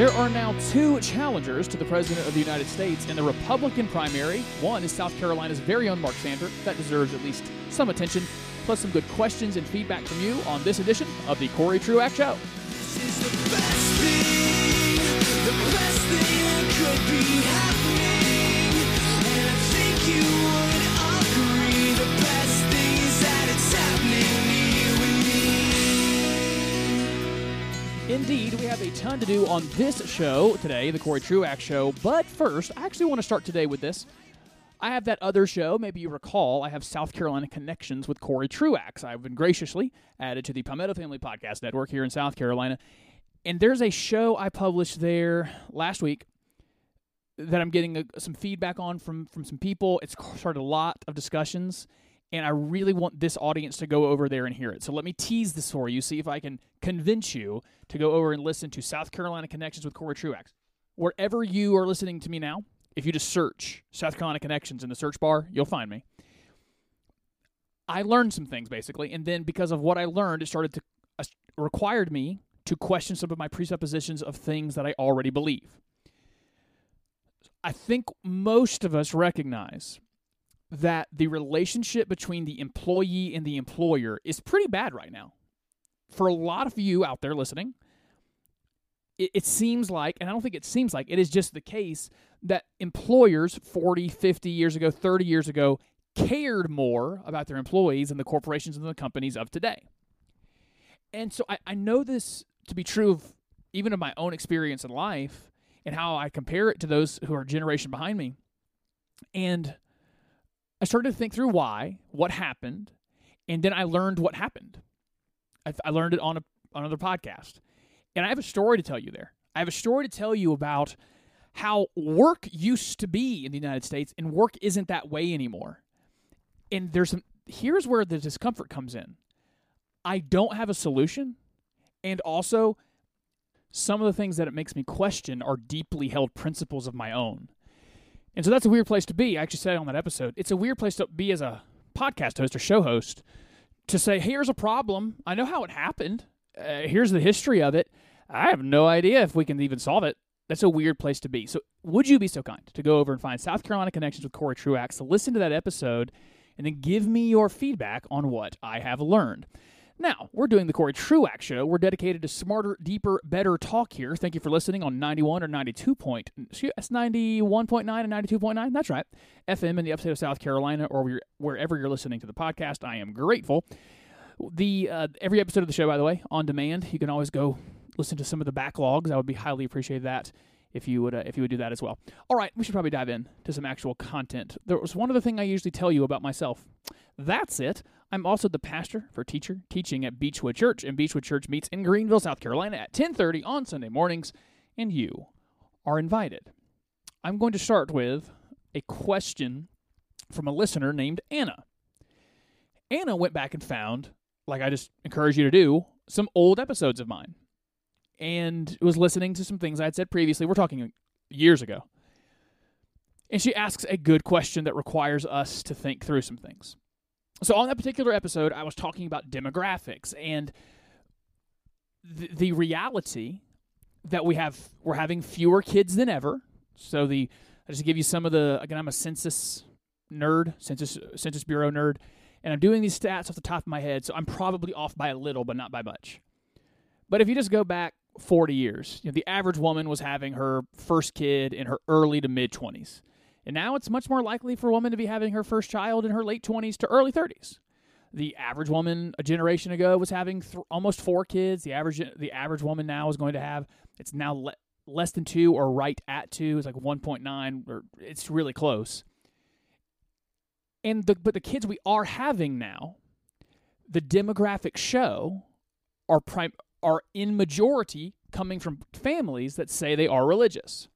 There are now two challengers to the President of the United States in the Republican primary. One is South Carolina's very own Mark Sanford. That deserves at least some attention, plus some good questions and feedback from you on this edition of the Cory Truax Show. Indeed, we have a ton to do on this show today, the Cory Truax Show. But first, I actually want to start today with this. I have that other show, maybe you recall, I have South Carolina Connections with Cory Truax. I've been graciously added to the Palmetto Family Podcast Network here in South Carolina. And there's a show I published there last week that I'm getting a, some feedback on from, from some people. It's started a lot of discussions, and I really want this audience to go over there and hear it. So let me tease this for you, see if I can convince you to go over and listen to South Carolina Connections with Cory Truax. Wherever you are listening to me now, if you just search South Carolina Connections in the search bar, you'll find me. I learned some things basically, and then because of what I learned, it started to uh, required me to question some of my presuppositions of things that I already believe. I think most of us recognize that the relationship between the employee and the employer is pretty bad right now. For a lot of you out there listening, it, it seems like, and I don't think it seems like, it is just the case that employers 40, 50 years ago, 30 years ago cared more about their employees than the corporations and the companies of today. And so I, I know this to be true of even of my own experience in life and how I compare it to those who are a generation behind me. And I started to think through why, what happened, and then I learned what happened. I, I learned it on a on another podcast, and I have a story to tell you there. I have a story to tell you about how work used to be in the United States, and work isn't that way anymore. And there's some. Here's where the discomfort comes in. I don't have a solution, and also some of the things that it makes me question are deeply held principles of my own. And so that's a weird place to be. I actually said on that episode, it's a weird place to be as a podcast host or show host to say, here's a problem. I know how it happened. Uh, here's the history of it. I have no idea if we can even solve it. That's a weird place to be. So, would you be so kind to go over and find South Carolina Connections with Cory Truax to listen to that episode and then give me your feedback on what I have learned? Now, we're doing the Cory Truax Show. We're dedicated to smarter, deeper, better talk here. Thank you for listening on 91 or 92 point, excuse, that's 91.9 and 92.9. That's right. FM in the upstate of South Carolina or wherever you're listening to the podcast. I am grateful. The uh, Every episode of the show, by the way, on demand. You can always go listen to some of the backlogs. I would be highly appreciate that if you would uh, if you would do that as well. All right, we should probably dive in to some actual content. There was one other thing I usually tell you about myself. That's it. I'm also the pastor for teacher teaching at Beechwood Church, and Beechwood Church meets in Greenville, South Carolina at 10:30 on Sunday mornings, and you are invited. I'm going to start with a question from a listener named Anna. Anna went back and found, like I just encourage you to do, some old episodes of mine and was listening to some things I had said previously. We're talking years ago. And she asks a good question that requires us to think through some things. So, on that particular episode, I was talking about demographics and the, reality that we have, we're having fewer kids than ever. So, the, just give you some of the, again, I'm a census nerd, census, census bureau nerd, and I'm doing these stats off the top of my head. So, I'm probably off by a little, but not by much. But if you just go back 40 years. You know, the average woman was having her first kid in her early to mid 20s. And now it's much more likely for a woman to be having her first child in her late 20s to early 30s. The average woman a generation ago was having th- almost four kids. The average the average woman now is going to have it's now le- less than 2 or right at 2. It's like 1.9 or it's really close. And the but the kids we are having now, the demographics show are prime are in majority coming from families that say they are religious.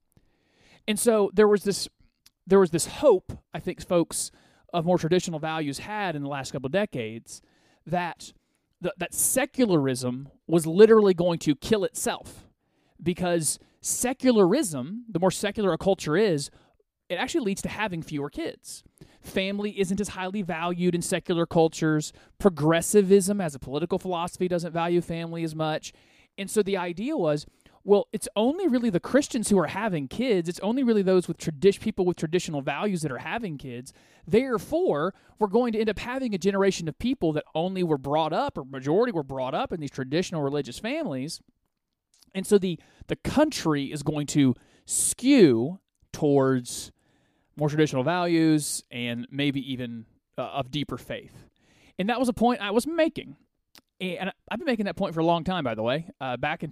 And so there was this there was this hope, I think folks of more traditional values had in the last couple of decades that the, that secularism was literally going to kill itself because secularism, the more secular a culture is, it actually leads to having fewer kids. Family isn't as highly valued in secular cultures. Progressivism as a political philosophy doesn't value family as much. And so the idea was Well, it's only really the Christians who are having kids. It's only really those with tradi- people with traditional values that are having kids. Therefore, we're going to end up having a generation of people that only were brought up, or majority were brought up in these traditional religious families. And so the the country is going to skew towards more traditional values and maybe even uh, of deeper faith. And that was a point I was making. And I've been making that point for a long time, by the way. Uh, back in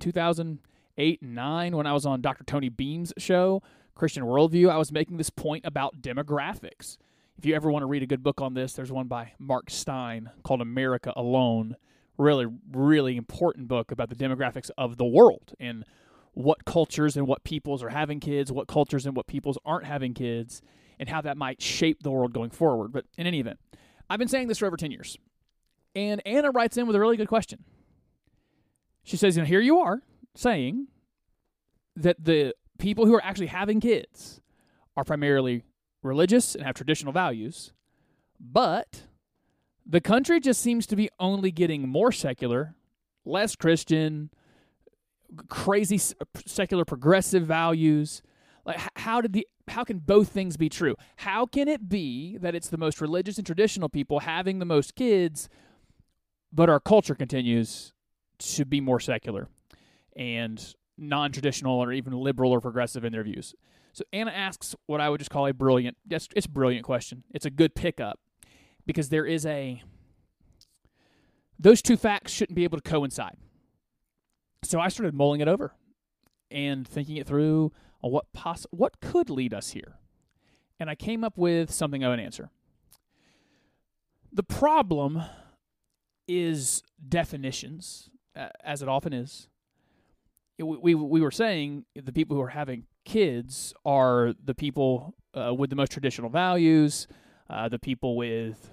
2008 and 9, when I was on Dr. Tony Beam's show, Christian Worldview, I was making this point about demographics. If you ever want to read a good book on this, there's one by Mark Steyn called America Alone. Really, really important book about the demographics of the world and what cultures and what peoples are having kids, what cultures and what peoples aren't having kids, and how that might shape the world going forward. But in any event, I've been saying this for over 10 years. And Anna writes in with a really good question. She says, and here you are saying that the people who are actually having kids are primarily religious and have traditional values, but the country just seems to be only getting more secular, less Christian, crazy uh, secular progressive values. Like how did the how can both things be true? How can it be that it's the most religious and traditional people having the most kids, but our culture continues to be more secular and non-traditional or even liberal or progressive in their views? So Anna asks what I would just call a brilliant it's, it's a brilliant question. It's a good pickup because there is a those two facts shouldn't be able to coincide. So I started mulling it over and thinking it through on what poss- what could lead us here. And I came up with something of an answer. The problem is definitions, as it often is. We, we, we were saying the people who are having kids are the people uh, with the most traditional values, uh, the people with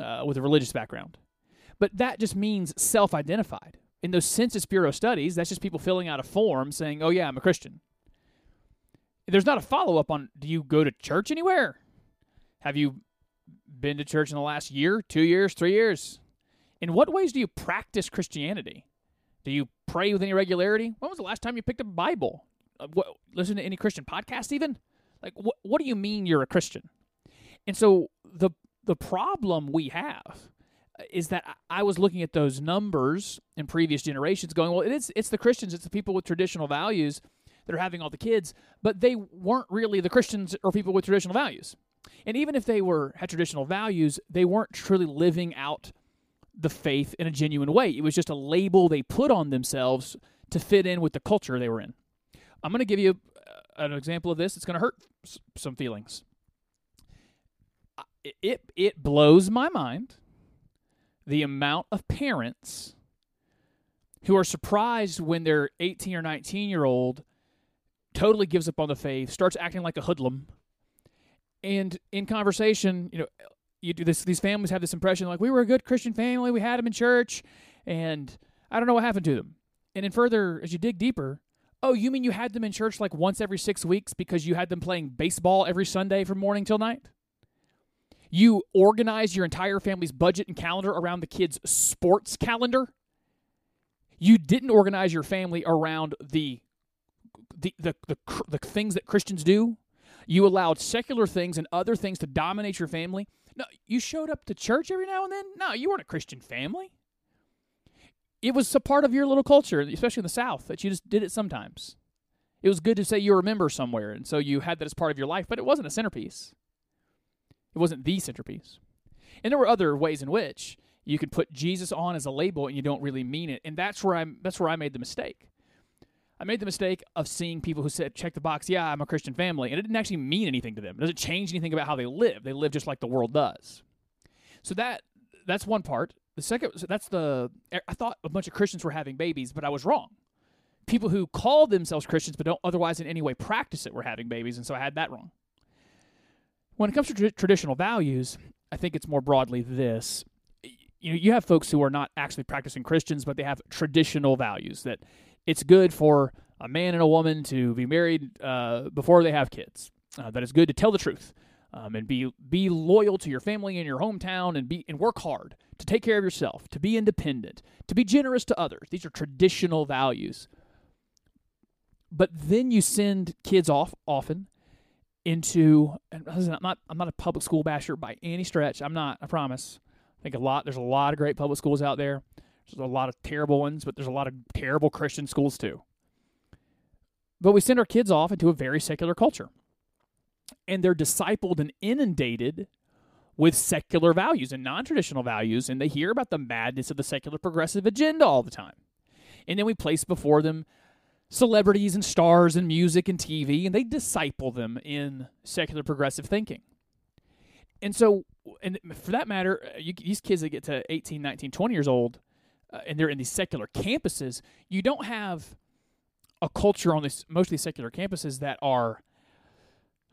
uh, with a religious background. But that just means self-identified. In those Census Bureau studies, that's just people filling out a form saying, "Oh yeah, I'm a Christian." There's not a follow-up on do you go to church anywhere? Have you been to church in the last year, 2 years, 3 years? In what ways do you practice Christianity? Do you pray with any regularity? When was the last time you picked up a Bible? Uh, what, listen to any Christian podcast even? Like what what do you mean you're a Christian? And so the the problem we have is that I was looking at those numbers in previous generations going, well, it's it's the Christians, it's the people with traditional values that are having all the kids, but they weren't really the Christians or people with traditional values. And even if they were had traditional values, they weren't truly living out the faith in a genuine way. It was just a label they put on themselves to fit in with the culture they were in. I'm going to give you uh, an example of this. It's going to hurt some feelings. It it blows my mind the amount of parents who are surprised when their 18 or 19 year old totally gives up on the faith, starts acting like a hoodlum, and in conversation, you know, you do this. These families have this impression like we were a good Christian family, we had them in church, and I don't know what happened to them. And then further, as you dig deeper, oh, you mean you had them in church like once every six weeks because you had them playing baseball every Sunday from morning till night? You organize your entire family's budget and calendar around the kids' sports calendar. You didn't organize your family around the the, the, the, the things that Christians do. You allowed secular things and other things to dominate your family. No, you showed up to church every now and then. No, you weren't a Christian family. It was a part of your little culture, especially in the South, that you just did it sometimes. It was good to say you were a member somewhere, and so you had that as part of your life, but it wasn't a centerpiece. It wasn't the centerpiece. And there were other ways in which you could put Jesus on as a label and you don't really mean it. And that's where I'm that's where I made the mistake. I made the mistake of seeing people who said, check the box, yeah, I'm a Christian family. And it didn't actually mean anything to them. It doesn't change anything about how they live. They live just like the world does. So that that's one part. The second, so that's the, I thought a bunch of Christians were having babies, but I was wrong. People who call themselves Christians but don't otherwise in any way practice it were having babies, and so I had that wrong. When it comes to tra- traditional values, I think it's more broadly this. You know, you have folks who are not actually practicing Christians, but they have traditional values that it's good for a man and a woman to be married uh, before they have kids. Uh, that it's good to tell the truth um, and be be loyal to your family and your hometown and be and work hard to take care of yourself, to be independent, to be generous to others. These are traditional values. but then you send kids off often into and listen, I'm not I'm not a public school basher by any stretch. I'm not, I promise. I think a lot there's a lot of great public schools out there. There's a lot of terrible ones, but there's a lot of terrible Christian schools too. But we send our kids off into a very secular culture. And they're discipled and inundated with secular values and non traditional values, and they hear about the madness of the secular progressive agenda all the time. And then we place before them celebrities and stars and music and TV, and they disciple them in secular progressive thinking. And so, and for that matter, uh, you, these kids that get to 18, 19, 20 years old, uh, and they're in these secular campuses, you don't have a culture on this mostly secular campuses that are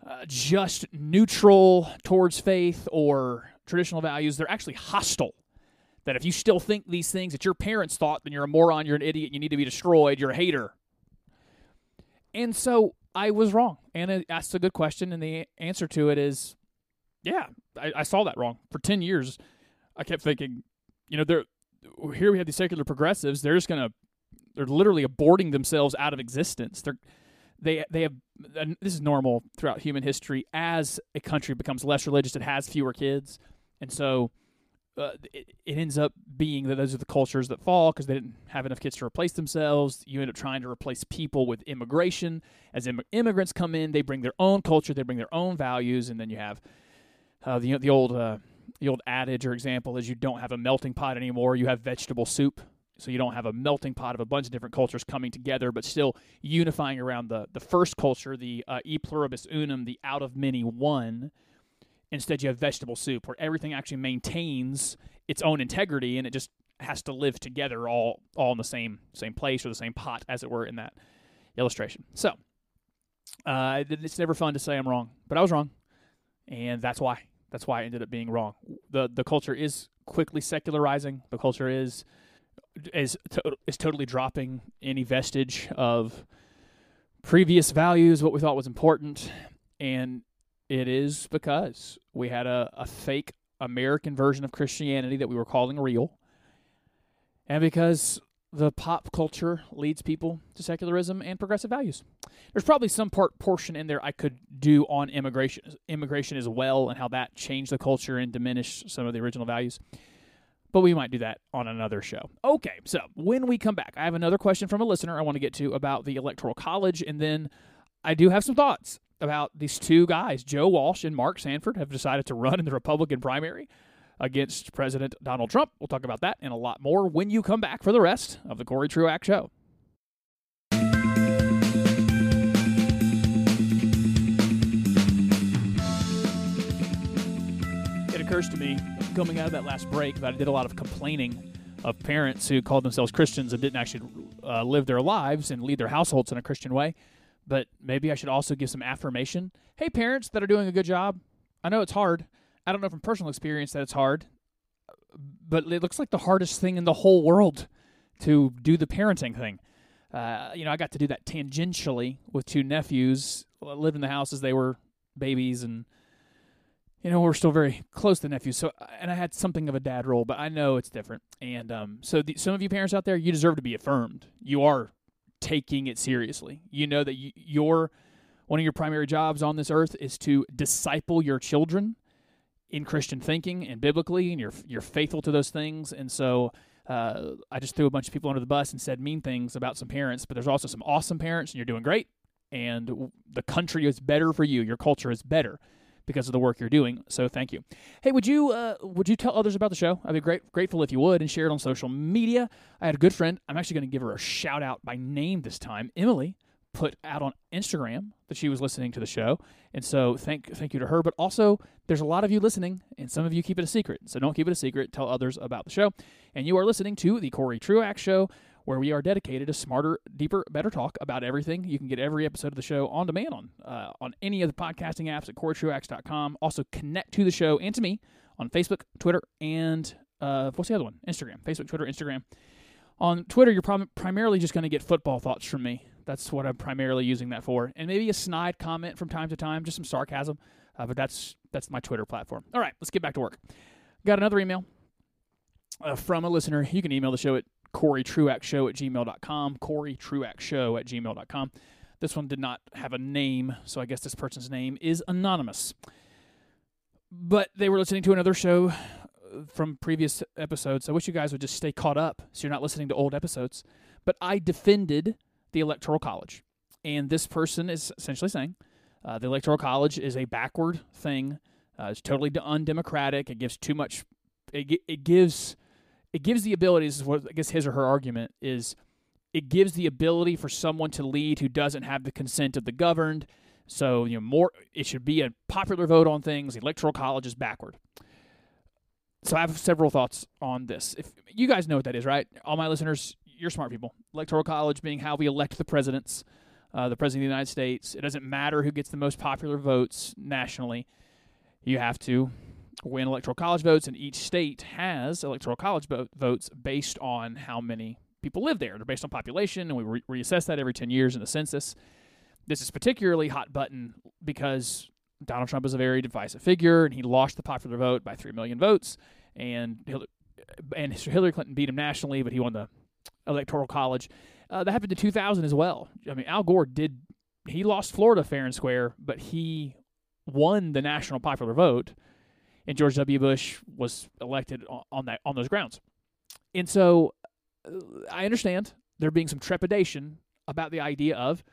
uh, just neutral towards faith or traditional values. They're actually hostile. That if you still think these things that your parents thought, then you're a moron, you're an idiot, you need to be destroyed, you're a hater. And so I was wrong. Anna asked a good question, and the answer to it is yeah, I, I saw that wrong. For 10 years, I kept thinking, you know, they're, here we have these secular progressives. They're just to, they're literally aborting themselves out of existence. They're, they, they have, this is normal throughout human history. As a country becomes less religious, it has fewer kids. And so uh, it, it ends up being that those are the cultures that fall because they didn't have enough kids to replace themselves. You end up trying to replace people with immigration. As Im- immigrants come in, they bring their own culture, they bring their own values, and then you have uh, the the old uh, the old adage or example is you don't have a melting pot anymore. You have vegetable soup. So you don't have a melting pot of a bunch of different cultures coming together, but still unifying around the the first culture, the uh, e pluribus unum, the out of many one. Instead, you have vegetable soup, where everything actually maintains its own integrity, and it just has to live together, all all in the same same place or the same pot, as it were, in that illustration. So, uh, it's never fun to say I'm wrong, but I was wrong, and that's why. That's why I ended up being wrong. the The culture is quickly secularizing. The culture is is to, is totally dropping any vestige of previous values, what we thought was important, and it is because we had a, a fake American version of Christianity that we were calling real, and because the pop culture leads people to secularism and progressive values. There's probably some part portion in there I could do on immigration immigration as well and how that changed the culture and diminished some of the original values. But we might do that on another show. Okay, so when we come back, I have another question from a listener I want to get to about the Electoral College, and then I do have some thoughts about these two guys, Joe Walsh and Mark Sanford, have decided to run in the Republican primary against President Donald Trump. We'll talk about that and a lot more when you come back for the rest of the Cory Truax Show. It occurs to me coming out of that last break that I did a lot of complaining of parents who called themselves Christians and didn't actually uh, live their lives and lead their households in a Christian way. But maybe I should also give some affirmation. Hey, parents that are doing a good job. I know it's hard. I don't know from personal experience that it's hard, but it looks like the hardest thing in the whole world to do the parenting thing. Uh, you know, I got to do that tangentially with two nephews. I lived in the house as they were babies, and you know we're still very close to nephews. So, and I had something of a dad role, but I know it's different. And um, so, the, some of you parents out there, you deserve to be affirmed. You are taking it seriously. You know that you, your one of your primary jobs on this earth is to disciple your children in Christian thinking and biblically, and you're you're faithful to those things. And so, uh, I just threw a bunch of people under the bus and said mean things about some parents, but there's also some awesome parents, and you're doing great. And the country is better for you. Your culture is better because of the work you're doing. So thank you. Hey, would you uh, would you tell others about the show? I'd be great grateful if you would and share it on social media. I had a good friend. I'm actually going to give her a shout out by name this time. Emily put out on Instagram that she was listening to the show, and so thank thank you to her. But also, there's a lot of you listening, and some of you keep it a secret. So don't keep it a secret. Tell others about the show. And you are listening to the Cory Truax Show where we are dedicated to smarter, deeper, better talk about everything. You can get every episode of the show on demand on uh, on any of the podcasting apps at CoryTruax.com. Also, connect to the show and to me on Facebook, Twitter, and uh, what's the other one? Instagram. Facebook, Twitter, Instagram. On Twitter, you're prim- primarily just going to get football thoughts from me. That's what I'm primarily using that for, and maybe a snide comment from time to time, just some sarcasm. Uh, but that's that's my Twitter platform. All right, let's get back to work. Got another email uh, from a listener. You can email the show at CoryTruaxShow at gmail.com. CoryTruaxShow at gmail.com. This one did not have a name, so I guess this person's name is anonymous. But they were listening to another show uh, from previous episodes. I wish you guys would just stay caught up so you're not listening to old episodes. But I defended the Electoral College. And this person is essentially saying uh, the Electoral College is a backward thing. Uh, it's totally undemocratic. It gives too much. It, it gives it gives the ability. Is what I guess his or her argument is. It gives the ability for someone to lead who doesn't have the consent of the governed. So you know more. It should be a popular vote on things. The Electoral College is backward. So I have several thoughts on this. If you guys know what that is, right? All my listeners, you're smart people. Electoral College being how we elect the presidents, uh, the president of the United States. It doesn't matter who gets the most popular votes nationally. You have to win electoral college votes, and each state has electoral college vo- votes based on how many people live there. They're based on population, and we re- reassess that every 10 years in the census. This is particularly hot button because Donald Trump is a very divisive figure, and he lost the popular vote by 3 million votes. And, Hil- and Hillary Clinton beat him nationally, but he won the electoral college. Uh, that happened in 2000 as well. I mean, Al Gore did, he lost Florida fair and square, but he won the national popular vote and George W. Bush was elected on, that on those grounds. And so uh, I understand there being some trepidation about the idea of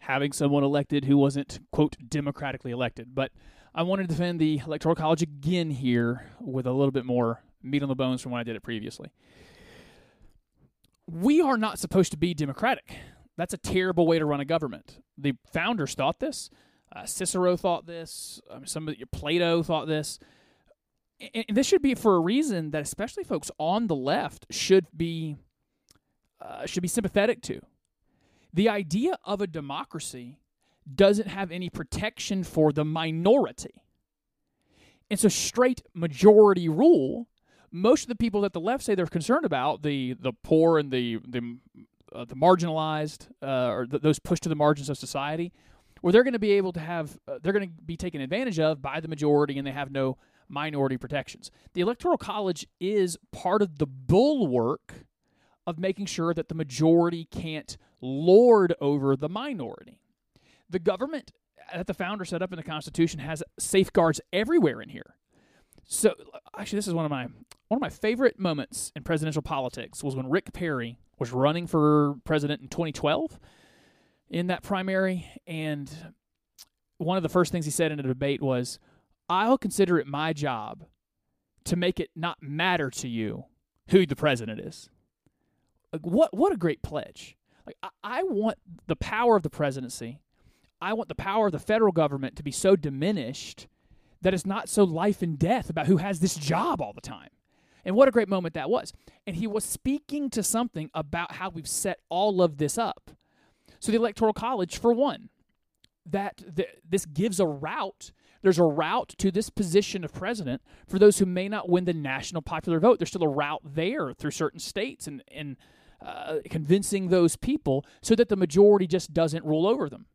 having someone elected who wasn't quote democratically elected, but I want to defend the electoral college again here with a little bit more meat on the bones from when I did it previously. We are not supposed to be democratic. That's a terrible way to run a government. The founders thought this. Uh, Cicero thought this. Um, some Plato thought this and and this should be for a reason that especially folks on the left should be uh, should be sympathetic to. The idea of a democracy doesn't have any protection for the minority. And so straight majority rule, most of the people that the left say they're concerned about, the the poor and the the uh, the marginalized uh, or th- those pushed to the margins of society, where they're going to be able to have uh, they're going to be taken advantage of by the majority and they have no minority protections. The Electoral College is part of the bulwark of making sure that the majority can't lord over the minority. The government that the founder set up in the Constitution has safeguards everywhere in here. So uh, actually this is one of my one of my favorite moments in presidential politics was when Rick Perry was running for president in 2012 in that primary and one of the first things he said in a debate was I'll consider it my job to make it not matter to you who the president is. Like what what a great pledge. Like I, I want the power of the presidency. I want the power of the federal government to be so diminished that it's not so life and death about who has this job all the time. And what a great moment that was. And he was speaking to something about how we've set all of this up. So the electoral college for one, that th- this gives a route there's a route to this position of president for those who may not win the national popular vote. There's still a route there through certain states and, and uh, convincing those people so that the majority just doesn't rule over them.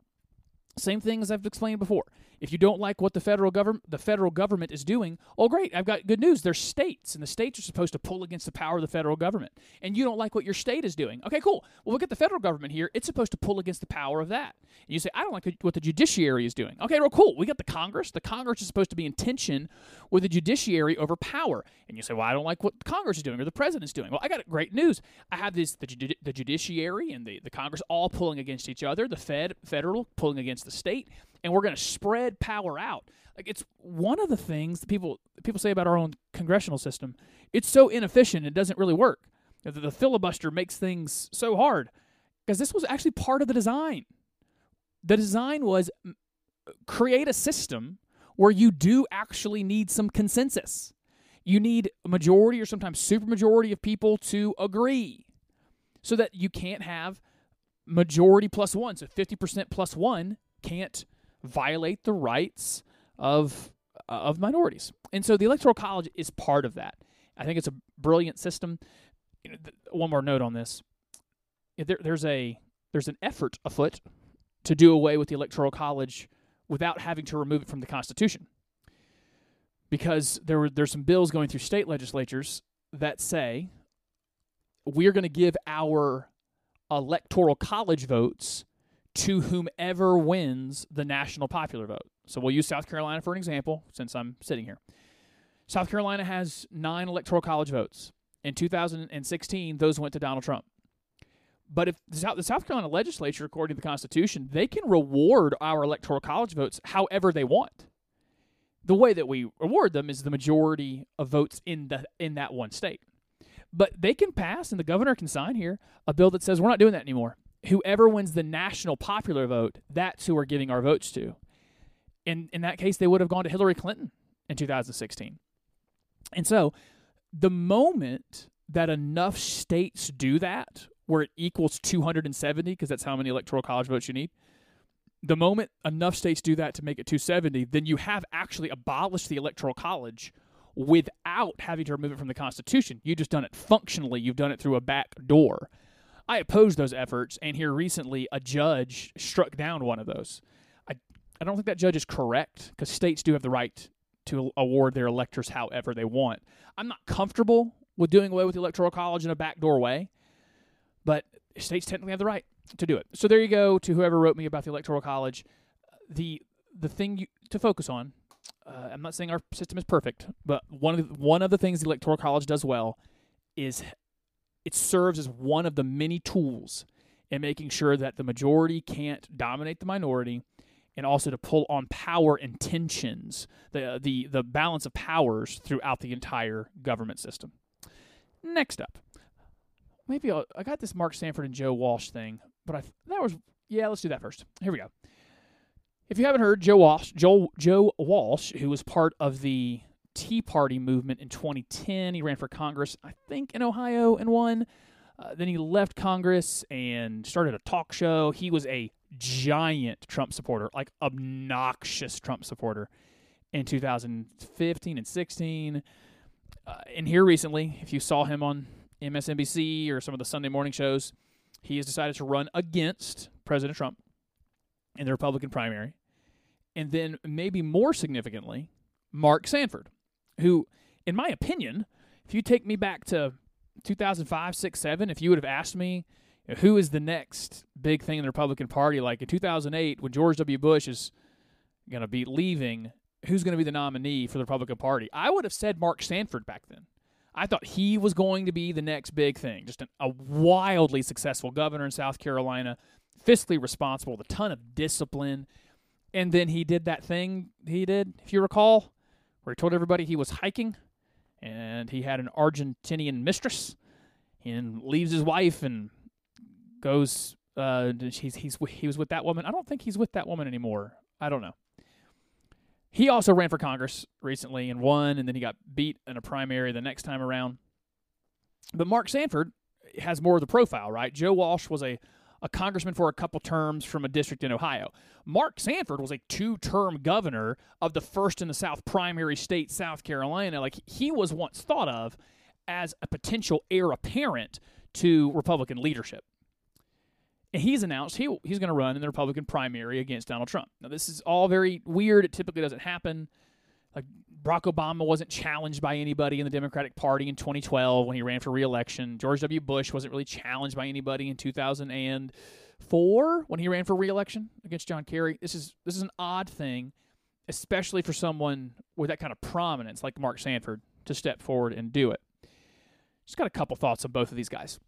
Same thing as I've explained before. If you don't like what the federal government the federal government is doing, oh great, I've got good news. There's states, and the states are supposed to pull against the power of the federal government. And you don't like what your state is doing. Okay, cool. Well, we'll get the federal government here. It's supposed to pull against the power of that. And you say, I don't like what the judiciary is doing. Okay, well, cool. We got the Congress. The Congress is supposed to be in tension with the judiciary over power. And you say, well, I don't like what Congress is doing or the president's doing. Well, I got great news. I have this the, judi- the judiciary and the, the Congress all pulling against each other. The Fed, federal, pulling against the state and we're going to spread power out. Like it's one of the things that people people say about our own congressional system. It's so inefficient; it doesn't really work. The, the filibuster makes things so hard because this was actually part of the design. The design was create a system where you do actually need some consensus. You need a majority or sometimes supermajority of people to agree, so that you can't have majority plus one. So fifty percent plus one can't violate the rights of uh, of minorities. And so the electoral college is part of that. I think it's a brilliant system. You know, th- one more note on this: there, there's a there's an effort afoot to do away with the electoral college without having to remove it from the Constitution, because there were there's some bills going through state legislatures that say we're going to give our electoral college votes to whomever wins the national popular vote. So we'll use South Carolina for an example since I'm sitting here. South Carolina has nine electoral college votes. In 2016, those went to Donald Trump. But if the South, Carolina legislature, according to the Constitution, they can reward our electoral college votes however they want. The way that we reward them is the majority of votes in the in that one state. But they can pass, and the governor can sign here a bill that says we're not doing that anymore. Whoever wins the national popular vote, that's who we're giving our votes to. In in that case, they would have gone to Hillary Clinton in 2016. And so, the moment that enough states do that, where it equals 270, because that's how many electoral college votes you need, the moment enough states do that to make it 270, then you have actually abolished the electoral college without having to remove it from the Constitution. You've just done it functionally, you've done it through a back door. I opposed those efforts, and here recently, a judge struck down one of those. I, I don't think that judge is correct because states do have the right to award their electors however they want. I'm not comfortable with doing away with the electoral college in a backdoor way, but states technically have the right to do it. So there you go to whoever wrote me about the electoral college. The the thing you, to focus on. Uh, I'm not saying our system is perfect, but one of the, one of the things the electoral college does well is it serves as one of the many tools in making sure that the majority can't dominate the minority and also to pull on power and tensions, the the the balance of powers throughout the entire government system. Next up, maybe I'll, I got this Mark Sanford and Joe Walsh thing, but I that was yeah. Let's do that first. Here we go. If you haven't heard, Joe Walsh, Joe Joe Walsh, who was part of the Tea Party movement in 2010, he ran for Congress, I think, in Ohio and won. Uh, then he left Congress and started a talk show. He was a giant Trump supporter, like obnoxious Trump supporter in 2015 and 16. Uh, and here recently, if you saw him on MSNBC or some of the Sunday morning shows, he has decided to run against President Trump in the Republican primary. And then, maybe more significantly, Mark Sanford, who, in my opinion, if you take me back to 2005, 6, 7, if you would have asked me who is the next big thing in the Republican Party, like in 2008, when George W. Bush is going to be leaving, who's going to be the nominee for the Republican Party? I would have said Mark Sanford back then. I thought he was going to be the next big thing. Just an, a wildly successful governor in South Carolina, fiscally responsible, with a ton of discipline. And then he did that thing he did, if you recall, where he told everybody he was hiking and he had an Argentinian mistress and leaves his wife and goes uh he's he's he was with that woman. I don't think he's with that woman anymore. I don't know. He also ran for Congress recently and won and then he got beat in a primary the next time around. But Mark Sanford has more of the profile, right? Joe Walsh was a a congressman for a couple terms from a district in Ohio. Mark Sanford was a two term governor of the first in the South primary state, South Carolina. Like he was once thought of as a potential heir apparent to Republican leadership. And he's announced he, he's going to run in the Republican primary against Donald Trump. Now, this is all very weird. It typically doesn't happen. Like Barack Obama wasn't challenged by anybody in the Democratic Party in 2012 when he ran for reelection. George W. Bush wasn't really challenged by anybody in 2004 when he ran for reelection against John Kerry. This is this is an odd thing, especially for someone with that kind of prominence like Mark Sanford to step forward and do it. Just got a couple thoughts on both of these guys.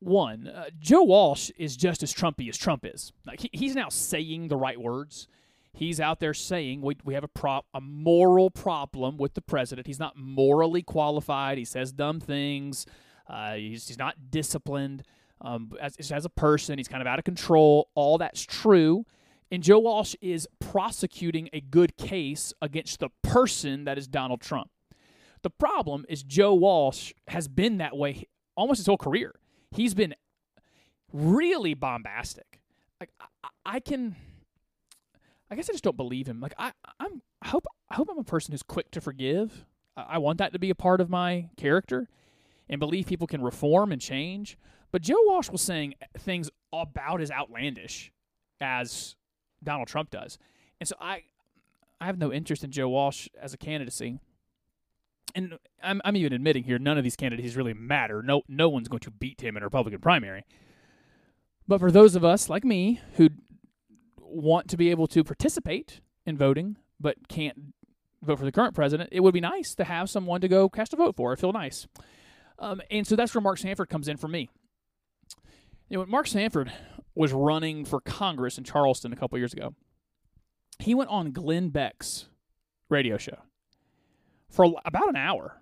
One, uh, Joe Walsh is just as Trumpy as Trump is. Like he, he's now saying the right words he's out there saying we, we have a prop a moral problem with the president. He's not morally qualified. He says dumb things. Uh, he's, he's not disciplined um, as, as a person. He's kind of out of control. All that's true. And Joe Walsh is prosecuting a good case against the person that is Donald Trump. The problem is Joe Walsh has been that way almost his whole career. He's been really bombastic. Like I, I can I guess I just don't believe him. Like I, I'm I hope I hope I'm a person who's quick to forgive. I, I want that to be a part of my character, and believe people can reform and change. But Joe Walsh was saying things about as outlandish as Donald Trump does, and so I, I have no interest in Joe Walsh as a candidacy. And I'm, I'm even admitting here, none of these candidates really matter. No, no one's going to beat him in a Republican primary. But for those of us like me who want to be able to participate in voting but can't vote for the current president, it would be nice to have someone to go cast a vote for. It feel nice. Um, and so that's where Mark Sanford comes in for me. You know, when Mark Sanford was running for Congress in Charleston a couple years ago, he went on Glenn Beck's radio show for about an hour,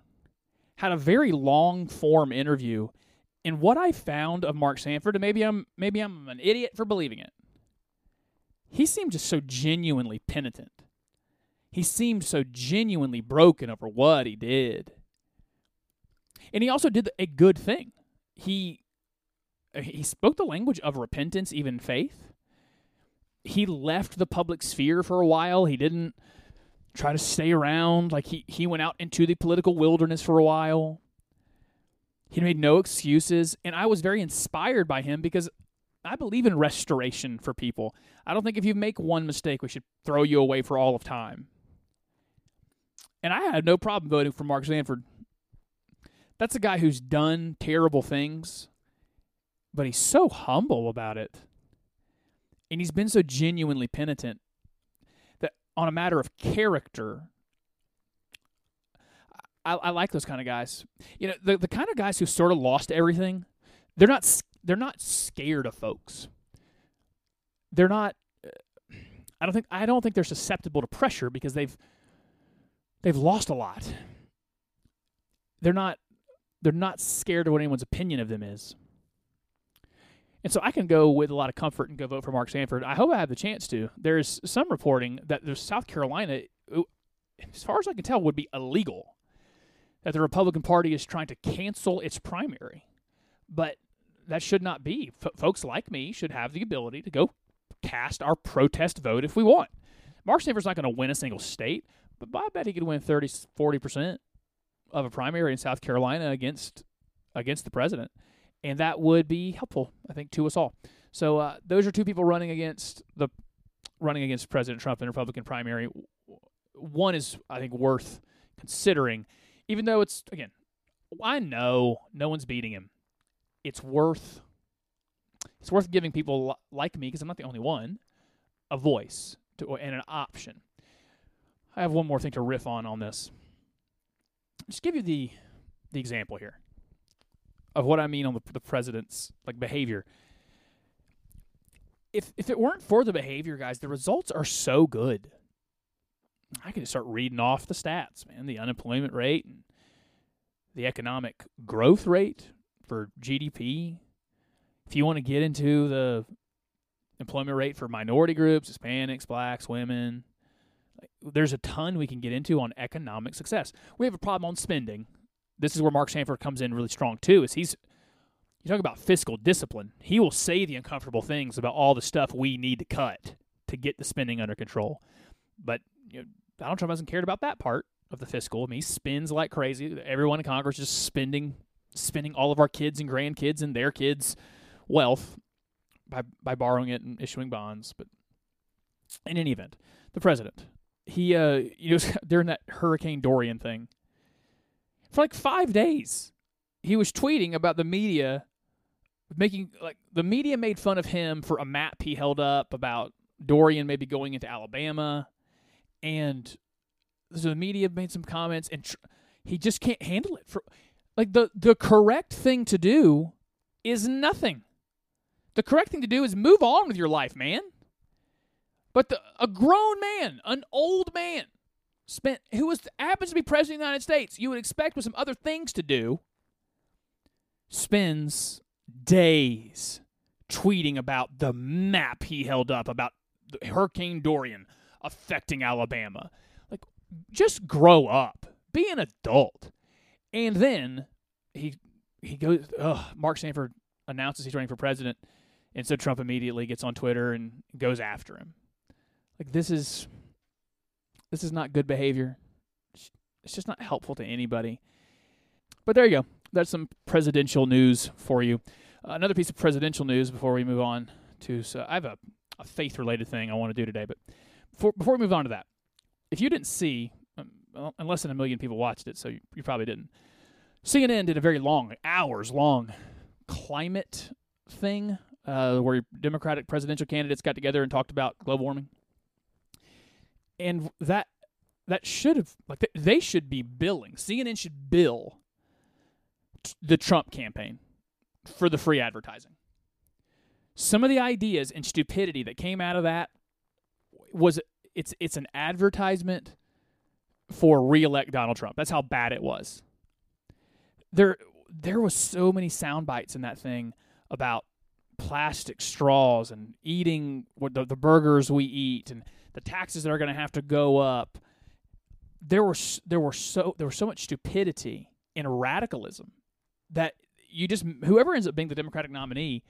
had a very long form interview. And what I found of Mark Sanford, and maybe I'm maybe I'm an idiot for believing it, he seemed just so genuinely penitent. He seemed so genuinely broken over what he did. And he also did a good thing. He uh, he spoke the language of repentance, even faith. He left the public sphere for a while. He didn't try to stay around. Like he, he went out into the political wilderness for a while. He made no excuses. And I was very inspired by him because I believe in restoration for people. I don't think if you make one mistake, we should throw you away for all of time. And I had no problem voting for Mark Sanford. That's a guy who's done terrible things, but he's so humble about it. And he's been so genuinely penitent that on a matter of character, I, I like those kind of guys. You know, the, the kind of guys who sort of lost everything, they're not they're not scared of folks. They're not uh, I don't think I don't think they're susceptible to pressure because they've they've lost a lot. They're not they're not scared of what anyone's opinion of them is. And so I can go with a lot of comfort and go vote for Mark Sanford. I hope I have the chance to. There's some reporting that there's South Carolina, as far as I can tell, would be illegal. That the Republican Party is trying to cancel its primary. But that should not be. F- folks like me should have the ability to go cast our protest vote if we want. Mark Sanford's not going to win a single state, but I bet he could win 30, 40% of a primary in South Carolina against against the president, and that would be helpful, I think, to us all. So uh, those are two people running against the running against President Trump in the Republican primary. One is, I think, worth considering, even though it's again, I know no one's beating him. It's worth it's worth giving people like me, because I'm not the only one, a voice to, and an option. I have one more thing to riff on on this. Just give you the the example here of what I mean on the, the president's like behavior. If if it weren't for the behavior, guys, the results are so good. I can just start reading off the stats, man. The unemployment rate and the economic growth rate for GDP. If you want to get into the employment rate for minority groups, Hispanics, blacks, women, there's a ton we can get into on economic success. We have a problem on spending. This is where Mark Sanford comes in really strong too. Is he's you talk about fiscal discipline. He will say the uncomfortable things about all the stuff we need to cut to get the spending under control. But you know, Donald Trump hasn't cared about that part of the fiscal. I mean, he spends like crazy. Everyone in Congress is spending spending all of our kids and grandkids and their kids' wealth by by borrowing it and issuing bonds. But in any event, the president, he uh, you know, during that Hurricane Dorian thing, for like five days, he was tweeting about the media making like the media made fun of him for a map he held up about Dorian maybe going into Alabama, and so the media made some comments, and tr- he just can't handle it. For like the the correct thing to do is nothing. The correct thing to do is move on with your life, man. But the, a grown man, an old man, spent who was happens to be president of the United States, you would expect with some other things to do, spends days tweeting about the map he held up about Hurricane Dorian affecting Alabama. Like, just grow up, be an adult. And then he he goes. Ugh, Mark Sanford announces he's running for president, and so Trump immediately gets on Twitter and goes after him. Like this is this is not good behavior. It's just not helpful to anybody. But there you go. That's some presidential news for you. Uh, another piece of presidential news before we move on to. So I have a, a faith related thing I want to do today, but before before we move on to that, if you didn't see, and less than a million people watched it, so you, you probably didn't. CNN did a very long, hours long climate thing uh, where Democratic presidential candidates got together and talked about global warming. And that that should have like they should be billing. CNN should bill the Trump campaign for the free advertising. Some of the ideas and stupidity that came out of that was it's it's an advertisement for reelect Donald Trump. That's how bad it was. There there was so many sound bites in that thing about plastic straws and eating the, the burgers we eat and the taxes that are going to have to go up. There were there were so there was so much stupidity and radicalism that you just whoever ends up being the Democratic nominee,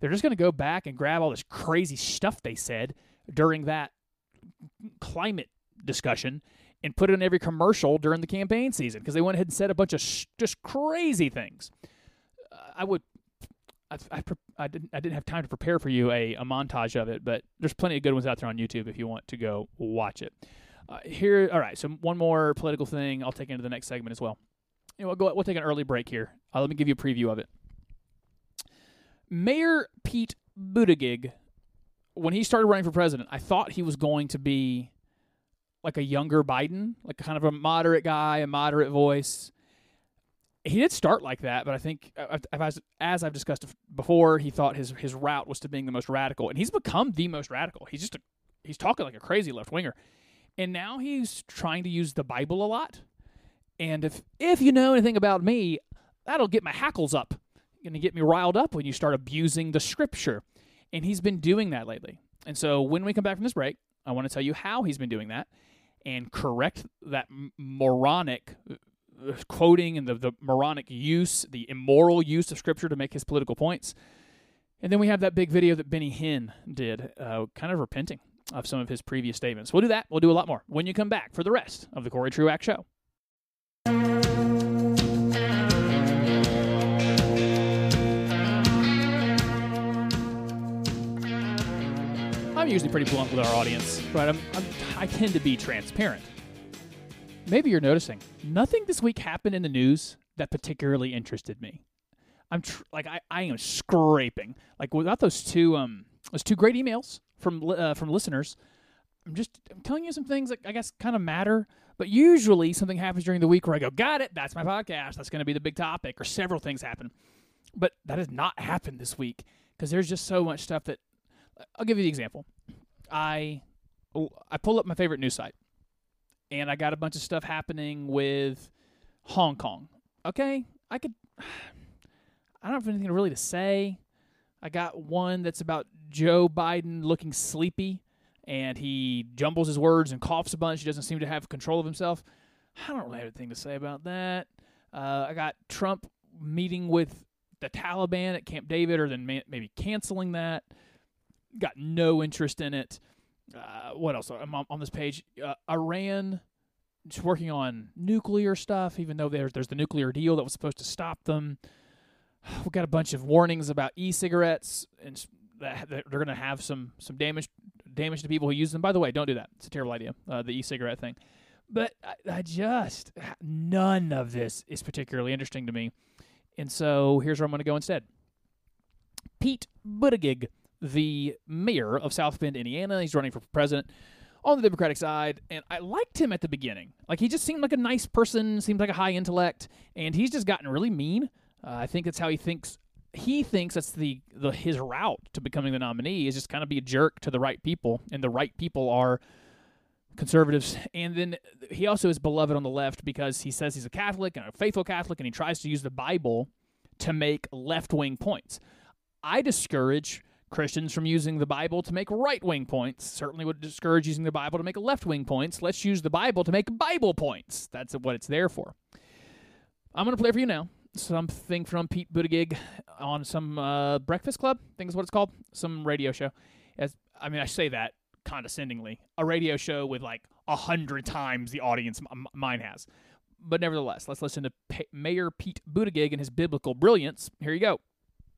they're just going to go back and grab all this crazy stuff they said during that climate discussion and put it in every commercial during the campaign season because they went ahead and said a bunch of sh- just crazy things. Uh, I would, I, I, I didn't, I didn't have time to prepare for you a, a montage of it, but there's plenty of good ones out there on YouTube if you want to go watch it. Uh, here, all right. So one more political thing. I'll take into the next segment as well. You know, we'll go. We'll take an early break here. Uh, let me give you a preview of it. Mayor Pete Buttigieg, when he started running for president, I thought he was going to be like a younger Biden, like kind of a moderate guy, a moderate voice. He did start like that, but I think uh, as, as I've discussed before, he thought his his route was to being the most radical, and he's become the most radical. He's just a, he's talking like a crazy left winger, and now he's trying to use the Bible a lot. And if if you know anything about me, that'll get my hackles up. Going to get me riled up when you start abusing the scripture. And he's been doing that lately. And so when we come back from this break, I want to tell you how he's been doing that and correct that moronic uh, quoting and the, the moronic use, the immoral use of scripture to make his political points. And then we have that big video that Benny Hinn did, uh, kind of repenting of some of his previous statements. We'll do that. We'll do a lot more when you come back for the rest of the Cory Truax Show. I'm usually pretty blunt with our audience, but I'm, I'm, I tend to be transparent. Maybe you're noticing nothing this week happened in the news that particularly interested me. I'm tr- like I, I am scraping like without those two um those two great emails from uh, from listeners. I'm just I'm telling you some things that I guess kind of matter, but usually something happens during the week where I go, got it, that's my podcast, that's going to be the big topic, or several things happen. But that has not happened this week because there's just so much stuff that I'll give you the example. I I pull up my favorite news site, and I got a bunch of stuff happening with Hong Kong. Okay, I could. I don't have anything really to say. I got one that's about Joe Biden looking sleepy, and he jumbles his words and coughs a bunch. He doesn't seem to have control of himself. I don't really have anything to say about that. Uh, I got Trump meeting with the Taliban at Camp David, or then maybe canceling that got no interest in it. Uh, what else? I'm on, on this page. Uh, Iran is working on nuclear stuff, even though there's there's the nuclear deal that was supposed to stop them. We've got a bunch of warnings about e-cigarettes and that they're going to have some some damage damage to people who use them. By the way, don't do that. It's a terrible idea. Uh, the e-cigarette thing. But I, I just none of this is particularly interesting to me, and so here's where I'm going to go instead. Pete Buttigieg the mayor of South Bend, Indiana. He's running for president on the Democratic side, and I liked him at the beginning. Like he just seemed like a nice person, seemed like a high intellect, and he's just gotten really mean. Uh, I think that's how he thinks. He thinks that's the, the his route to becoming the nominee is just kind of be a jerk to the right people, and the right people are conservatives. And then he also is beloved on the left because he says he's a Catholic and a faithful Catholic, and he tries to use the Bible to make left wing points. I discourage Christians from using the Bible to make right wing points. Certainly would discourage using the Bible to make left wing points. Let's use the Bible to make Bible points. That's what it's there for. I'm going to play for you now something from Pete Buttigieg on some uh, Breakfast Club, I think is what it's called, some radio show. As I mean, I say that condescendingly, a radio show with like a hundred times the audience m- mine has. But nevertheless, let's listen to P- Mayor Pete Buttigieg and his biblical brilliance. Here you go.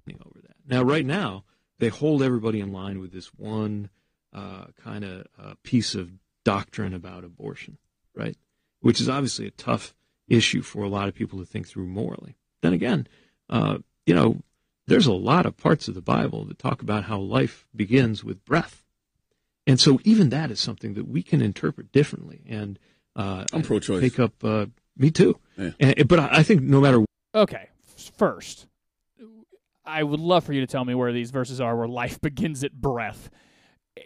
over that. Now, right now, they hold everybody in line with this one uh, kind of uh, piece of doctrine about abortion, right? Which is obviously a tough issue for a lot of people to think through morally. Then again, uh, you know, there's a lot of parts of the Bible that talk about how life begins with breath. And so even that is something that we can interpret differently. And uh, I'm pro-choice. Take up, uh, me too. Yeah. And, but I I think no matter Okay, first, I would love for you to tell me where these verses are where life begins at breath.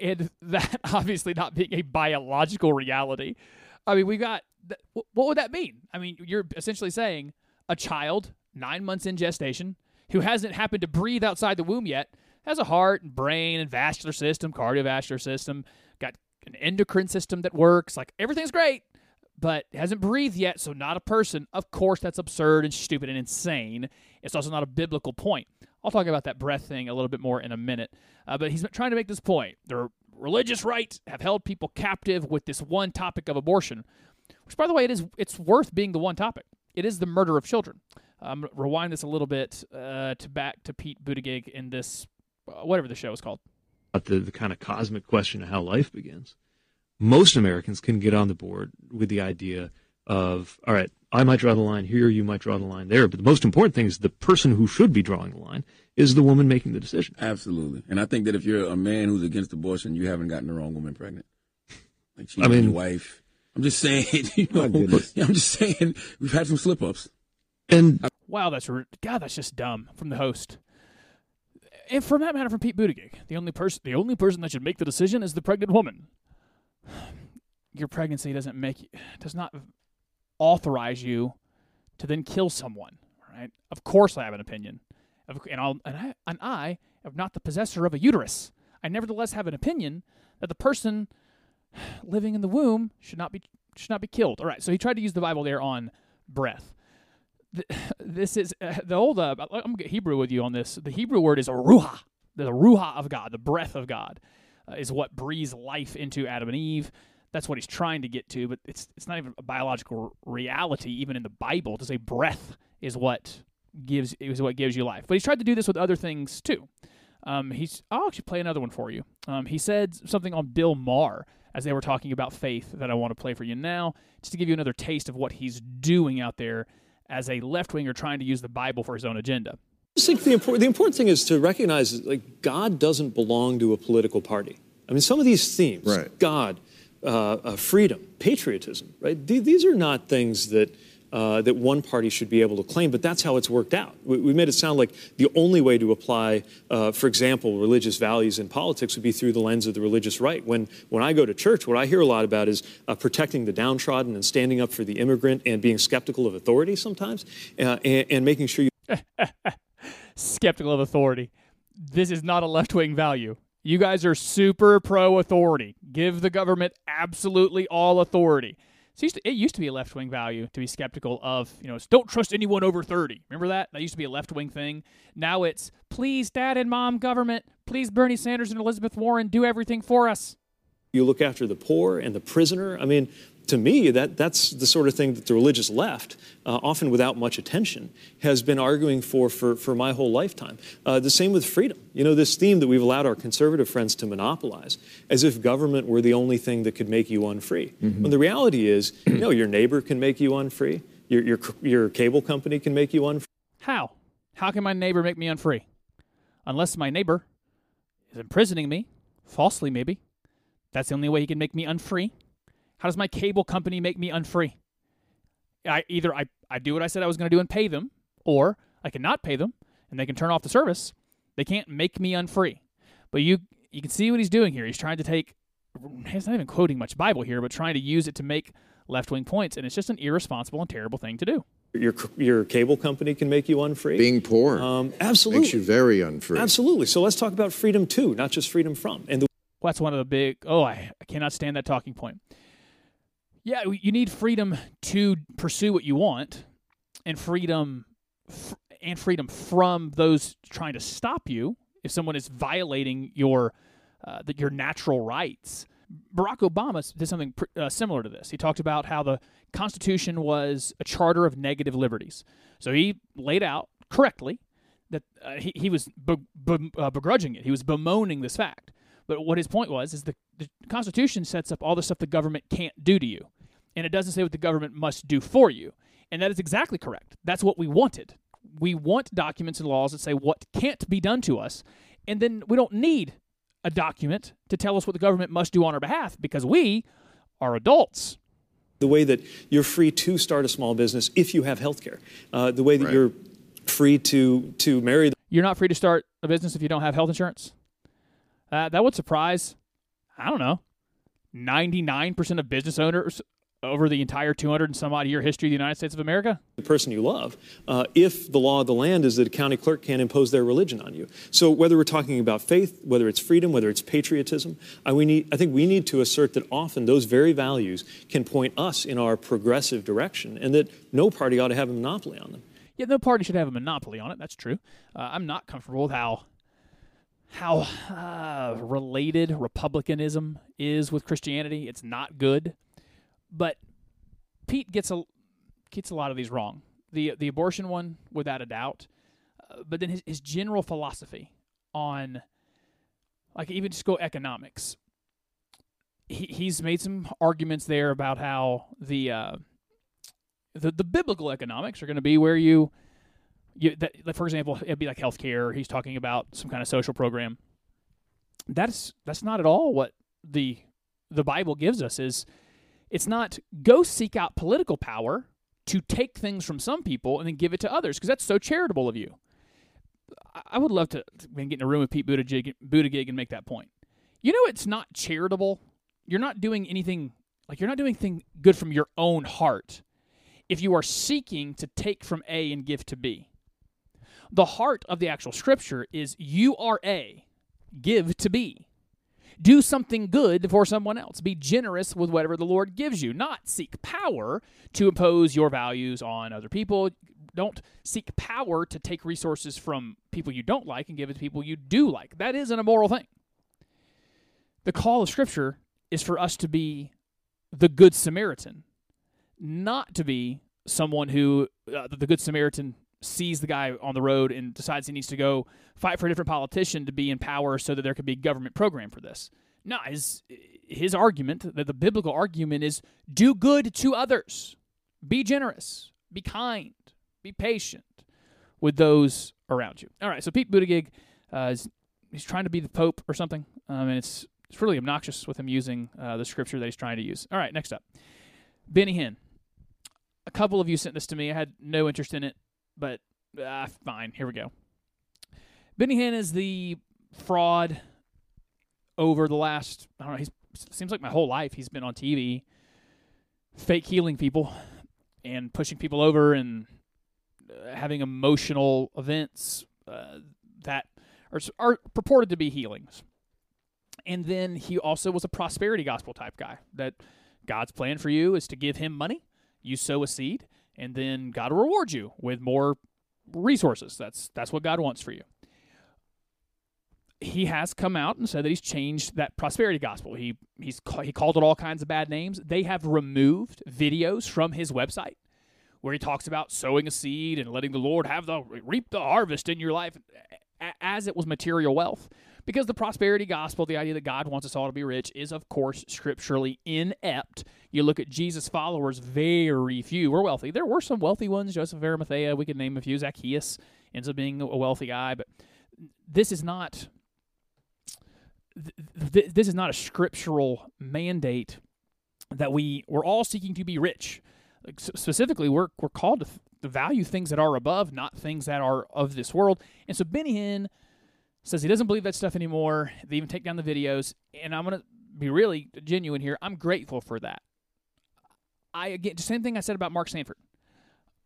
And that obviously not being a biological reality. I mean, we got, what would that mean? I mean, you're essentially saying a child, nine months in gestation, who hasn't happened to breathe outside the womb yet, has a heart and brain and vascular system, cardiovascular system, got an endocrine system that works. Like, everything's great but hasn't breathed yet, so not a person. Of course, that's absurd and stupid and insane. It's also not a biblical point. I'll talk about that breath thing a little bit more in a minute. Uh, but he's trying to make this point. The religious right have held people captive with this one topic of abortion, which, by the way, it is it's worth being the one topic. It is the murder of children. Um, rewind this a little bit uh, to back to Pete Buttigieg in this uh, whatever the show is called. about the, the kind of cosmic question of how life begins, most Americans can get on the board with the idea of, all right, I might draw the line here, you might draw the line there, but the most important thing is the person who should be drawing the line is the woman making the decision. Absolutely. And I think that if you're a man who's against abortion, you haven't gotten the wrong woman pregnant. Like she's I mean- your wife. I'm just saying, you know, I'm just saying we've had some slip ups. And Wow, that's ru- God. That's just dumb from the host, and from that matter, from Pete Buttigieg. The only person, the only person that should make the decision is the pregnant woman. Your pregnancy doesn't make you, does not authorize you to then kill someone. Right? Of course, I have an opinion, of, and I'll and I, and I am not the possessor of a uterus. I nevertheless have an opinion that the person living in the womb should not be should not be killed. All right. So he tried to use the Bible there on breath th- this is uh, the old. Uh, I'm gonna get Hebrew with you on this. The Hebrew word is ruha, the ruha of God, the breath of God, uh, is what breathes life into Adam and Eve. That's what he's trying to get to, but it's it's not even a biological reality, even in the Bible, to say breath is what gives is what gives you life. But he's tried to do this with other things too. Um, he's I'll actually play another one for you. Um, he said something on Bill Maher as they were talking about faith that I want to play for you now, just to give you another taste of what he's doing out there as a left winger trying to use the Bible for his own agenda. I just think the important, the important thing is to recognize that, like God doesn't belong to a political party. I mean, some of these themes, Right. God, uh, uh, freedom, patriotism, right? Th- these are not things that uh, that one party should be able to claim, but that's how it's worked out. We, we made it sound like the only way to apply, uh, for example, religious values in politics would be through the lens of the religious right. When when I go to church, what I hear a lot about is uh, protecting the downtrodden and standing up for the immigrant and being skeptical of authority sometimes, uh, and, and making sure you Skeptical of authority. This is not a left wing value. You guys are super pro authority. Give the government absolutely all authority. It used, to, be a left wing value to be skeptical of, you know, don't trust anyone over 30. Remember that? That used to be a left wing thing. Now it's please, dad and mom government, please, Bernie Sanders and Elizabeth Warren, do everything for us. you look after the poor and the prisoner. I mean, to me, that, that's the sort of thing that the religious left, uh, often without much attention, has been arguing for for, for my whole lifetime. Uh, the same with freedom. You know, this theme that we've allowed our conservative friends to monopolize, as if government were the only thing that could make you unfree. When the reality is, you know, your neighbor can make you unfree, your, your, your cable company can make you unfree. How? How can my neighbor make me unfree? Unless my neighbor is imprisoning me, falsely maybe. That's the only way he can make me unfree. How does my cable company make me unfree? I either I, I do what I said I was going to do and pay them, or I cannot pay them and they can turn off the service. They can't make me unfree. But you you can see what he's doing here. He's trying to take he's not even quoting much Bible here, but trying to use it to make left wing points, and it's just an irresponsible and terrible thing to do. Your, your cable company can make you unfree. Being poor um, absolutely. makes you very unfree. Absolutely. So let's talk about freedom too, not just freedom from. And the Well, that's one of the big. Oh, I, I cannot stand that talking point. Yeah, you need freedom to pursue what you want, and freedom, and freedom from those trying to stop you. If someone is violating your uh, the, your natural rights, Barack Obama did something pr- uh, similar to this. He talked about how the Constitution was a charter of negative liberties. So he laid out correctly that uh, he, he was be, be, uh, begrudging it. He was bemoaning this fact. But what his point was is the, the Constitution sets up all the stuff the government can't do to you, and it doesn't say what the government must do for you. And that is exactly correct. That's what we wanted. We want documents and laws that say what can't be done to us, and then we don't need a document to tell us what the government must do on our behalf because we are adults. The way that you're free to start a small business if you have health care. Uh, the way that Right. you're free to, to marry The- You're not free to start a business if you don't have health insurance. Uh, that would surprise, I don't know, 99% of business owners over the entire 200 and some odd year history of the United States of America. the person you love uh, if the law of the land is that a county clerk can't impose their religion on you. So whether we're talking about faith, whether it's freedom, whether it's patriotism, I, we need, I think we need to assert that often those very values can point us in our progressive direction and that no party ought to have a monopoly on them. Yeah, no party should have a monopoly on it. That's true. Uh, I'm not comfortable with how how uh, related republicanism is with Christianity. It's not good. But Pete gets a gets a lot of these wrong. The the abortion one, without a doubt. Uh, but then his, his general philosophy on, like, even just go economics. He he's made some arguments there about how the uh, the, the biblical economics are going to be where you, you that, for example, it'd be like healthcare. He's talking about some kind of social program. That's that's not at all what the the Bible gives us. Is it's not go seek out political power to take things from some people and then give it to others because that's so charitable of you. I- would love to to get in a room with Pete Buttigieg, Buttigieg and make that point. You know, it's not charitable. You're not doing anything like you're not doing anything good from your own heart if you are seeking to take from A and give to B. The heart of the actual scripture is you are A, give to B. Do something good for someone else. Be generous with whatever the Lord gives you, not seek power to impose your values on other people. Don't seek power to take resources from people you don't like and give it to people you do like. That is an immoral thing. The call of Scripture is for us to be the Good Samaritan, not to be someone who uh, the Good Samaritan sees the guy on the road and decides he needs to go fight for a different politician to be in power so that there could be a government program for this. No, his his argument, that the biblical argument is do good to others. Be generous, be kind, be patient with those around you. All right, so Pete Buttigieg uh, is he's trying to be the pope or something, um, and it's it's really obnoxious with him using uh, the scripture that he's trying to use. All right, next up, Benny Hinn. A couple of you sent this to me. I had no interest in it, but uh, fine. Here we go. Benny Hinn is the fraud over the last I don't know. He seems like my whole life he's been on TV, fake healing people, and pushing people over and uh, having emotional events uh, that are, are purported to be healings. And then he also was a prosperity gospel type guy that God's plan for you is to give him money, you sow a seed, and then God will reward you with more resources. That's that's what God wants for you. He has come out and said that he's changed that prosperity gospel. He he's he called it all kinds of bad names. They have removed videos from his website where he talks about sowing a seed and letting the Lord have the reap the harvest in your life as it was material wealth. Because the prosperity gospel, the idea that God wants us all to be rich, is of course scripturally inept. You look at Jesus' followers, very few were wealthy. There were some wealthy ones, Joseph of Arimathea, we could name a few. Zacchaeus ends up being a wealthy guy, but this is not th- th- this is not a scriptural mandate that we we're all seeking to be rich. Like, specifically, we're we're called to, to value things that are above, not things that are of this world. And so Benny Hinn says he doesn't believe that stuff anymore. They even take down the videos, and I'm gonna be really genuine here. I'm grateful for that. I again, same thing I said about Mark Sanford.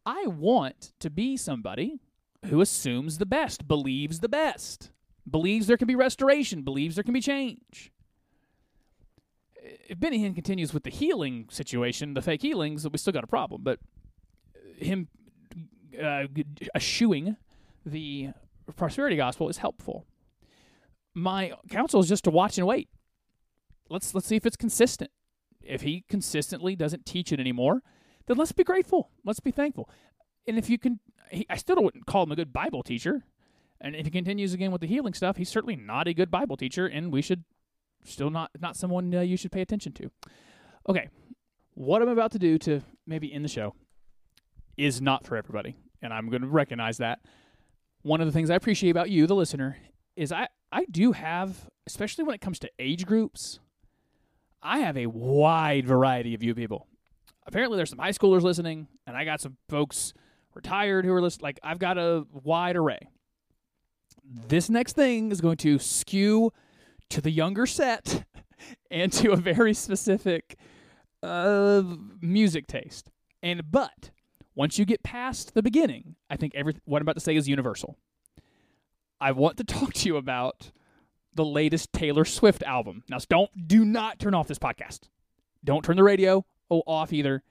I want to be somebody who assumes the best, believes the best, believes there can be restoration, believes there can be change. If Benny Hinn continues with the healing situation, the fake healings, we still got a problem. But him uh, eschewing the prosperity gospel is helpful. My counsel is just to watch and wait. Let's let's see if it's consistent. If he consistently doesn't teach it anymore, then let's be grateful. Let's be thankful. And if you can, he, I still wouldn't call him a good Bible teacher. And if he continues again with the healing stuff, he's certainly not a good Bible teacher, and we should still not not someone uh, you should pay attention to. Okay, what I'm about to do to maybe end the show is not for everybody. and I'm going to recognize that. One of the things I appreciate about you, the listener, is I I do have, especially when it comes to age groups, I have a wide variety of you people. Apparently, there's some high schoolers listening, and I got some folks retired who are listening. Like I've got a wide array. This next thing is going to skew to the younger set and to a very specific uh, music taste. And but once you get past the beginning, I think every what I'm about to say is universal. I want to talk to you about the latest Taylor Swift album. Now, don't do not turn off this podcast. Don't turn the radio off either.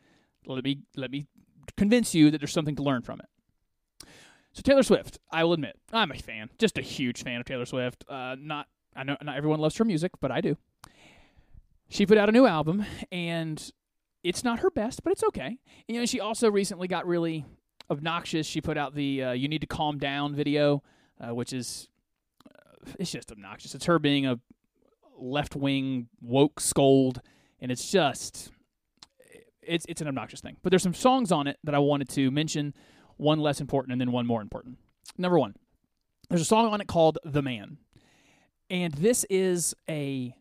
Let me let me convince you that there's something to learn from it. So Taylor Swift, I will admit, I'm a fan, just a huge fan of Taylor Swift. Uh, not I know not everyone loves her music, but I do. She put out a new album, and it's not her best, but it's okay. You know, she also recently got really obnoxious. She put out the uh, "You Need to Calm Down" video, uh, which is uh, it's just obnoxious. It's her being a left wing woke scold, and it's just it's it's an obnoxious thing. But there's some songs on it that I wanted to mention. One less important, and then one more important. Number one, there's a song on it called "The Man," and this is a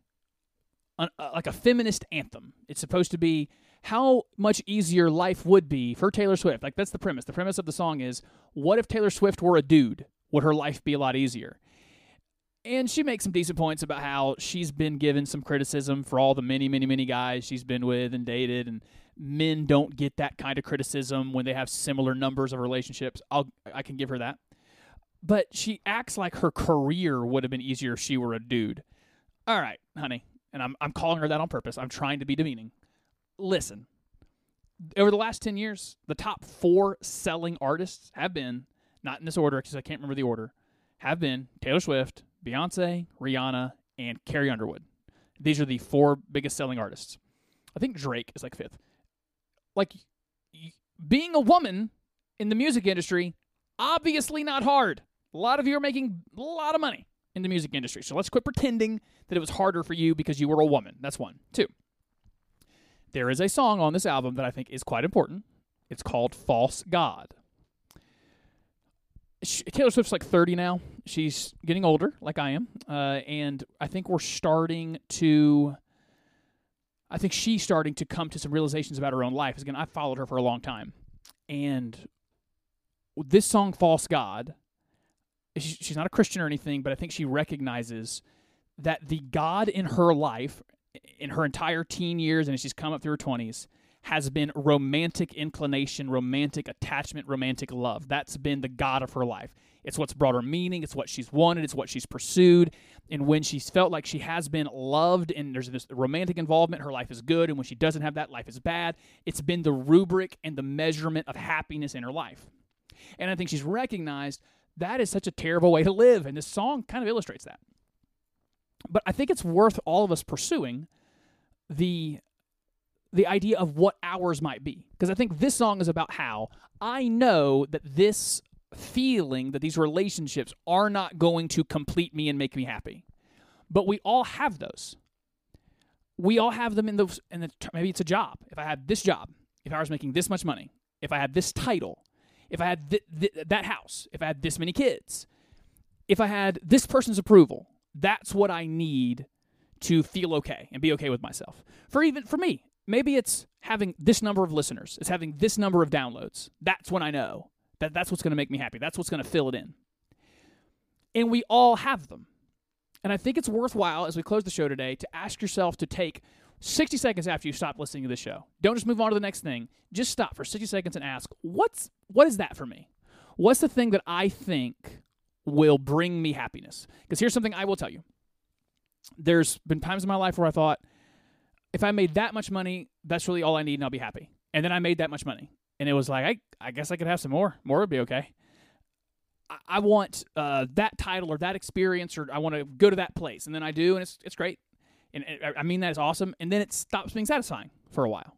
an, uh, like a feminist anthem. It's supposed to be how much easier life would be for Taylor Swift. Like that's the premise. The premise of the song is what if Taylor Swift were a dude? Would her life be a lot easier? And she makes some decent points about how she's been given some criticism for all the many, many, many guys she's been with and dated, and men don't get that kind of criticism when they have similar numbers of relationships. I'll I can give her that. But she acts like her career would have been easier if she were a dude. All right, honey, and I'm I'm calling her that on purpose. I'm trying to be demeaning. Listen, over the last 10 years, the top four selling artists have been, not in this order because I can't remember the order, have been Taylor Swift, Beyonce, Rihanna, and Carrie Underwood. These are the four biggest selling artists. I think Drake is like fifth. Like, being a woman in the music industry, obviously not hard. A lot of you are making a lot of money in the music industry. So let's quit pretending that it was harder for you because you were a woman. That's one. Two, there is a song on this album that I think is quite important. It's called False God. Sh- Taylor Swift's like 30 now. She's getting older, like I am. Uh, and I think we're starting to. I think she's starting to come to some realizations about her own life. Again, I've followed her for a long time. And this song, False God, she- she's not a Christian or anything, but I think she recognizes that the God in her life, in her entire teen years and as she's come up through her 20s, has been romantic inclination, romantic attachment, romantic love. That's been the God of her life. It's what's brought her meaning. It's what she's wanted. It's what she's pursued. And when she's felt like she has been loved and there's this romantic involvement, her life is good. And when she doesn't have that, life is bad. It's been the rubric and the measurement of happiness in her life. And I think she's recognized that is such a terrible way to live. And this song kind of illustrates that. But I think it's worth all of us pursuing the the idea of what ours might be. Because I think this song is about how I know that this feeling, that these relationships are not going to complete me and make me happy. But we all have those. We all have them in the, in the maybe it's a job. If I had this job, if I was making this much money, if I had this title, if I had th- th- that house, if I had this many kids, if I had this person's approval, that's what I need to feel okay and be okay with myself. For even for me, maybe it's having this number of listeners, it's having this number of downloads. That's when I know that that's what's going to make me happy. That's what's going to fill it in. And we all have them. And I think it's worthwhile as we close the show today to ask yourself to take 60 seconds after you stop listening to this show. Don't just move on to the next thing. Just stop for 60 seconds and ask, what's what is that for me? What's the thing that I think will bring me happiness? Because here's something I will tell you. There's been times in my life where I thought, if I made that much money, that's really all I need and I'll be happy. And then I made that much money. And it was like, I, I guess I could have some more. More would be okay. I, I want uh, that title or that experience, or I want to go to that place. And then I do, and it's, it's great. And it, I mean, that is awesome. And then it stops being satisfying for a while.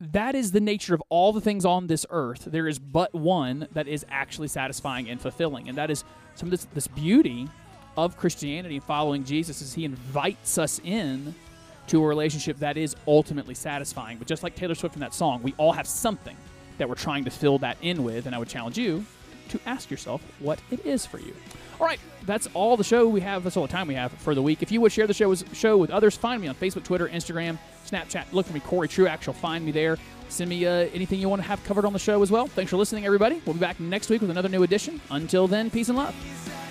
That is the nature of all the things on this earth. There is but one that is actually satisfying and fulfilling. And that is some of this, this beauty of Christianity following Jesus is he invites us in to a relationship that is ultimately satisfying. But just like Taylor Swift in that song, we all have something that we're trying to fill that in with, and I would challenge you to ask yourself what it is for you. All right, that's all the show we have. That's all the time we have for the week. If you would share the show with, show with others, find me on Facebook, Twitter, Instagram, Snapchat. Look for me, Cory Truax. You'll find me there. Send me uh, anything you want to have covered on the show as well. Thanks for listening, everybody. We'll be back next week with another new edition. Until then, peace and love.